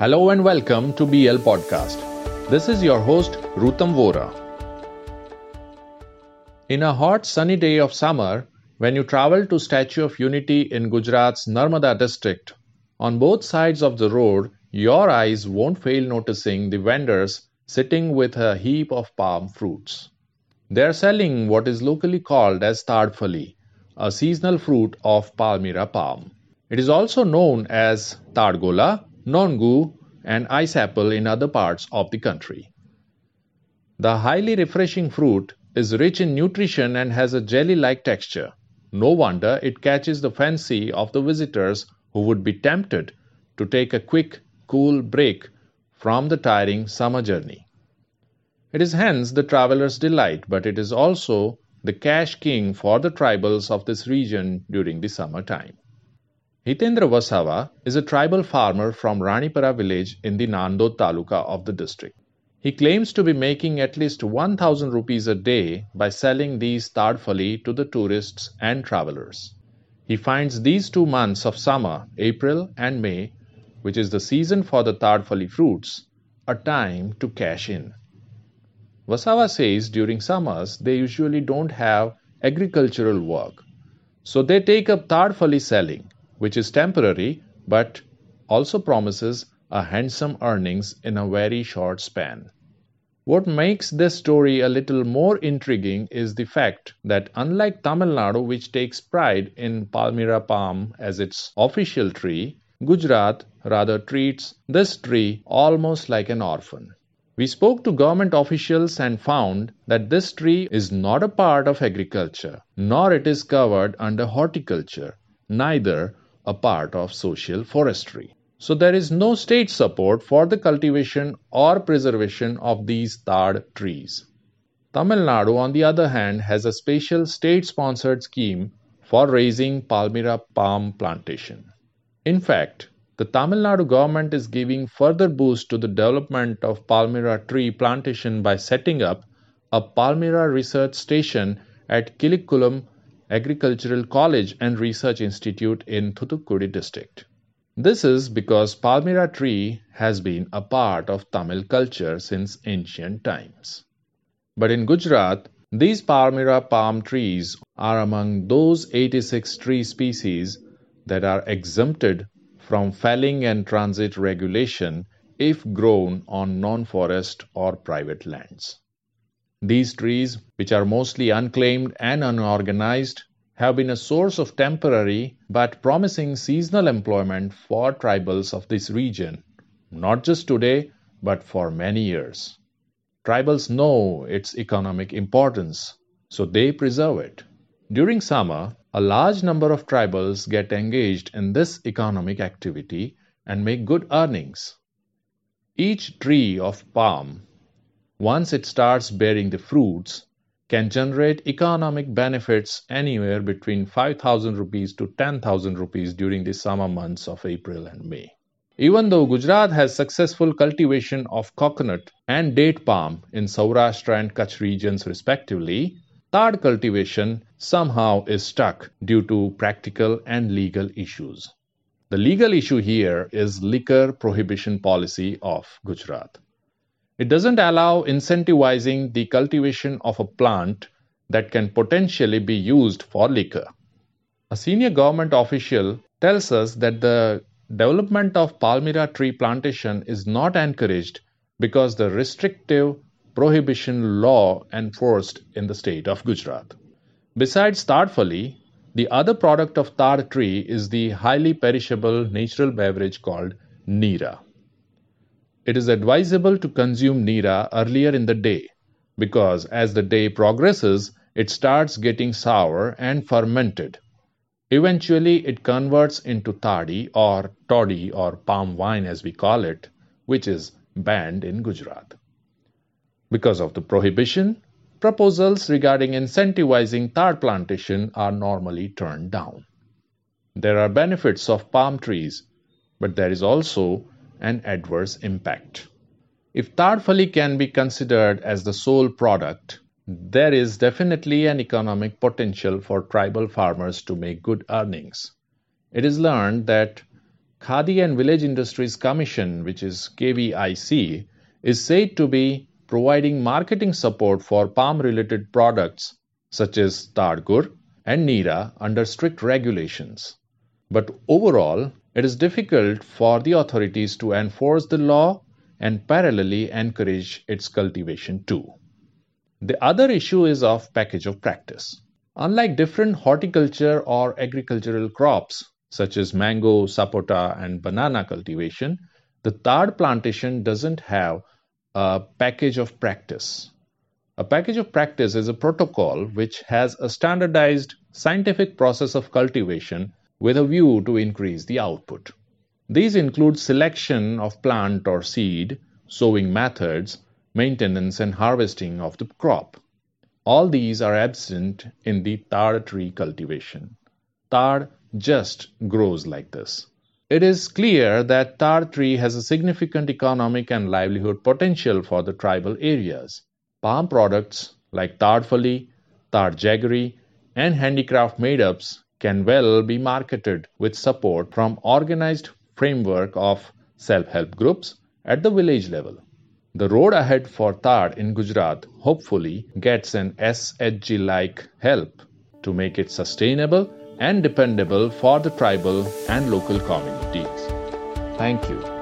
Hello and welcome to BL Podcast. This is your host, Rutam Vora. In a hot sunny day of summer, when you travel to Statue of Unity in Gujarat's Narmada district, on both sides of the road, your eyes won't fail noticing the vendors sitting with a heap of palm fruits. They are selling what is locally called as tadfali, a seasonal fruit of Palmyra palm. It is also known as tadgola, nongu, and ice apple in other parts of the country. The highly refreshing fruit is rich in nutrition and has a jelly like texture. No wonder it catches the fancy of the visitors who would be tempted to take a quick, cool break from the tiring summer journey. It is hence the traveler's delight, but it is also the cash king for the tribals of this region during the summer time. Hitendra Vasava is a tribal farmer from Ranipara village in the Nandod taluka of the district. He claims to be making at least 1000 rupees a day by selling these tadfali to the tourists and travelers. He finds these two months of summer, April and May, which is the season for the tadfali fruits, a time to cash in. Vasava says during summers they usually don't have agricultural work, so they take up tadfali selling, which is temporary but also promises a handsome earnings in a very short span. What makes this story a little more intriguing is the fact that unlike Tamil Nadu, which takes pride in Palmyra palm as its official tree, Gujarat rather treats this tree almost like an orphan. We spoke to government officials and found that this tree is not a part of agriculture, nor it is covered under horticulture, neither a part of social forestry. So there is no state support for the cultivation or preservation of these tad trees. Tamil Nadu, on the other hand, has a special state sponsored scheme for raising Palmyra palm plantation. In fact, the Tamil Nadu government is giving further boost to the development of Palmyra tree plantation by setting up a Palmyra research station at Kilikkulam Agricultural College and Research Institute in Thoothukudi district. This is because Palmyra tree has been a part of Tamil culture since ancient times. But in Gujarat, these Palmyra palm trees are among those 86 tree species that are exempted from felling and transit regulation if grown on non-forest or private lands. These trees, which are mostly unclaimed and unorganized, have been a source of temporary but promising seasonal employment for tribals of this region, not just today, but for many years. Tribals know its economic importance, so they preserve it. During summer, a large number of tribals get engaged in this economic activity and make good earnings. Each tree of palm, once it starts bearing the fruits, can generate economic benefits anywhere between 5000 rupees to 10000 rupees during the summer months of April and May. Even though Gujarat has successful cultivation of coconut and date palm in Saurashtra and Kutch regions respectively, tad cultivation somehow is stuck due to practical and legal issues. The legal issue here is liquor prohibition policy of Gujarat. It doesn't allow incentivizing the cultivation of a plant that can potentially be used for liquor. A senior government official tells us that the development of Palmyra tree plantation is not encouraged because the restrictive prohibition law enforced in the state of Gujarat. Besides tadfali, the other product of tad tree is the highly perishable natural beverage called neera. It is advisable to consume nira earlier in the day because as the day progresses, it starts getting sour and fermented. Eventually, it converts into toddy or toddy or palm wine as we call it, which is banned in Gujarat. Because of the prohibition, proposals regarding incentivizing tad plantation are normally turned down. There are benefits of palm trees, but there is also and adverse impact. If tadfali can be considered as the sole product, there is definitely an economic potential for tribal farmers to make good earnings. It is learned that Khadi and Village Industries Commission, which is KVIC, is said to be providing marketing support for palm related products such as Tadgur and Nira under strict regulations. But overall, it is difficult for the authorities to enforce the law and parallelly encourage its cultivation too. The other issue is of package of practice. Unlike different horticulture or agricultural crops such as mango, sapota, and banana cultivation, the tad plantation doesn't have a package of practice. A package of practice is a protocol which has a standardized scientific process of cultivation with a view to increase the output. These include selection of plant or seed, sowing methods, maintenance and harvesting of the crop. All these are absent in the tar tree cultivation. Tar just grows like this. It is clear that tar tree has a significant economic and livelihood potential for the tribal areas. Palm products like tadfali, tad jaggery, and handicraft made-ups can well be marketed with support from organized framework of self-help groups at the village level. The road ahead for tad in Gujarat hopefully gets an SHG-like help to make it sustainable and dependable for the tribal and local communities. Thank you.